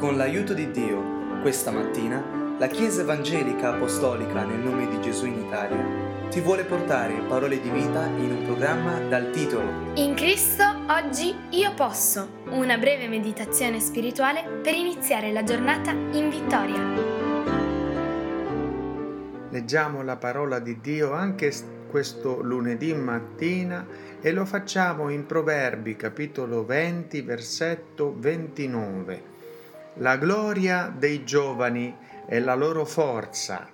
Con l'aiuto di Dio, questa mattina, la Chiesa Evangelica Apostolica nel nome di Gesù in Italia ti vuole portare parole di vita in un programma dal titolo In Cristo oggi io posso, una breve meditazione spirituale per iniziare la giornata in vittoria. Leggiamo la parola di Dio anche questo lunedì mattina e lo facciamo in Proverbi capitolo 20 versetto 29. La gloria dei giovani è la loro forza,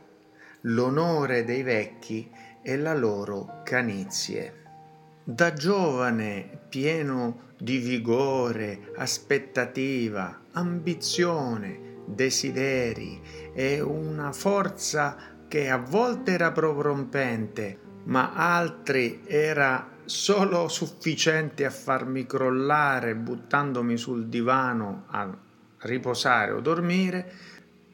l'onore dei vecchi è la loro canizie. Da giovane pieno di vigore, aspettativa, ambizione, desideri e una forza che a volte era prorompente, ma altri era solo sufficiente a farmi crollare buttandomi sul divano a riposare o dormire,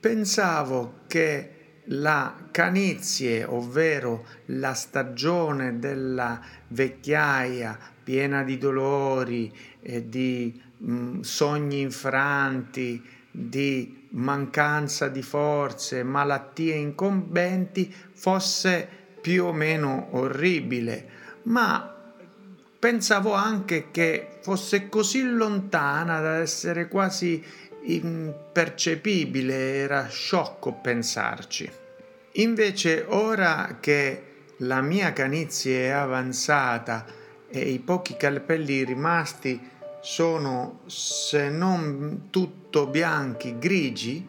pensavo che la canizie, ovvero la stagione della vecchiaia piena di dolori e di mh, mm, sogni infranti, di mancanza di forze, malattie incombenti, fosse più o meno orribile, ma pensavo anche che fosse così lontana da essere quasi impercepibile, era sciocco pensarci. Invece ora che la mia canizie è avanzata e i pochi capelli rimasti sono, se non tutto bianchi, grigi,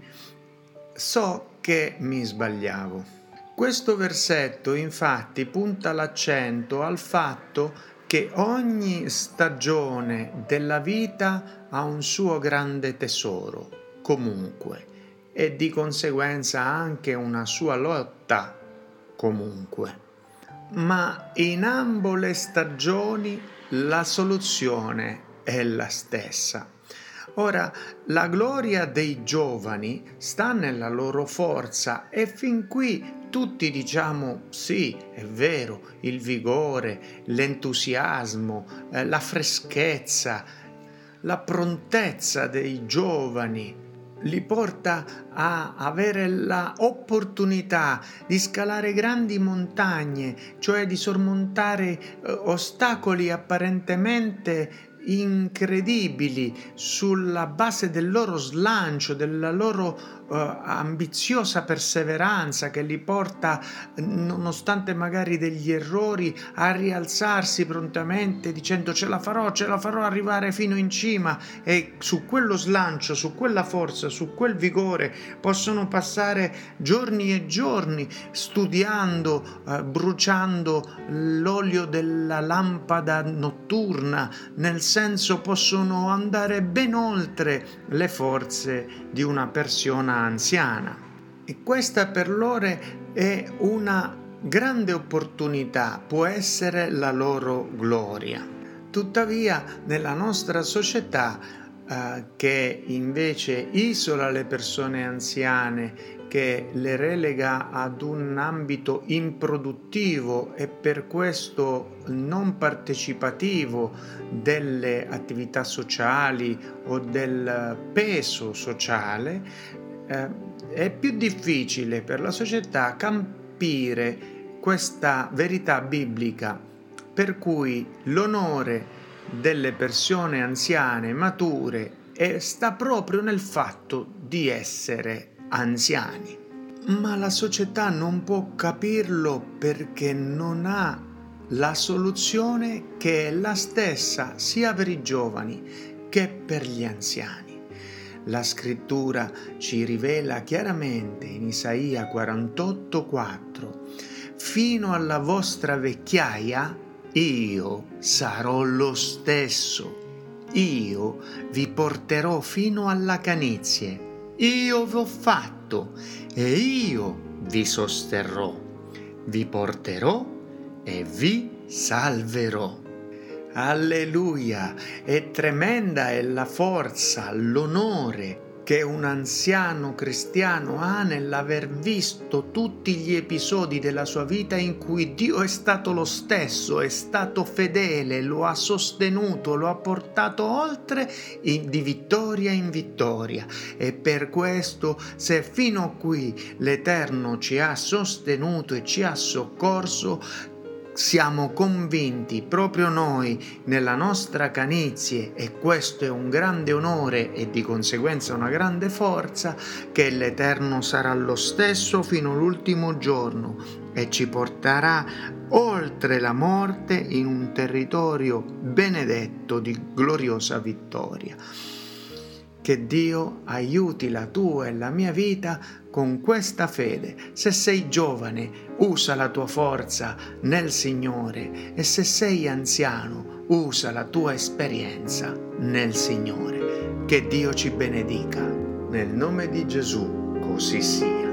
so che mi sbagliavo. Questo versetto infatti punta l'accento al fatto che ogni stagione della vita ha un suo grande tesoro, comunque, e di conseguenza anche una sua lotta, comunque. Ma in ambo le stagioni la soluzione è la stessa. Ora, la gloria dei giovani sta nella loro forza e fin qui tutti diciamo sì, è vero, il vigore, l'entusiasmo, eh, la freschezza, la prontezza dei giovani li porta a avere l'opportunità di scalare grandi montagne, cioè di sormontare eh, ostacoli apparentemente incredibili sulla base del loro slancio, della loro uh, ambiziosa perseveranza che li porta, nonostante magari degli errori, a rialzarsi prontamente dicendo ce la farò, ce la farò arrivare fino in cima e su quello slancio, su quella forza, su quel vigore possono passare giorni e giorni studiando, uh, bruciando l'olio della lampada notturna, nel senso possono andare ben oltre le forze di una persona anziana. E questa per loro è una grande opportunità, può essere la loro gloria. Tuttavia, nella nostra società, eh, che invece isola le persone anziane, che le relega ad un ambito improduttivo e per questo non partecipativo delle attività sociali o del peso sociale, eh, è più difficile per la società capire questa verità biblica per cui l'onore delle persone anziane, mature, sta proprio nel fatto di essere anziani. Ma la società non può capirlo perché non ha la soluzione che è la stessa sia per i giovani che per gli anziani. La scrittura ci rivela chiaramente in Isaia 48:4 Fino alla vostra vecchiaia io sarò lo stesso. Io vi porterò fino alla canizie io vi ho fatto e io vi sosterrò, vi porterò e vi salverò. Alleluia! È tremenda è la forza, l'onore che un anziano cristiano ha nell'aver visto tutti gli episodi della sua vita in cui Dio è stato lo stesso, è stato fedele, lo ha sostenuto, lo ha portato oltre di vittoria in vittoria. E per questo, se fino a qui l'Eterno ci ha sostenuto e ci ha soccorso, siamo convinti proprio noi nella nostra canizie e questo è un grande onore e di conseguenza una grande forza che l'Eterno sarà lo stesso fino all'ultimo giorno e ci porterà oltre la morte in un territorio benedetto di gloriosa vittoria. Che Dio aiuti la tua e la mia vita con questa fede. Se sei giovane, usa la tua forza nel Signore e se sei anziano, usa la tua esperienza nel Signore. Che Dio ci benedica. Nel nome di Gesù, così sia.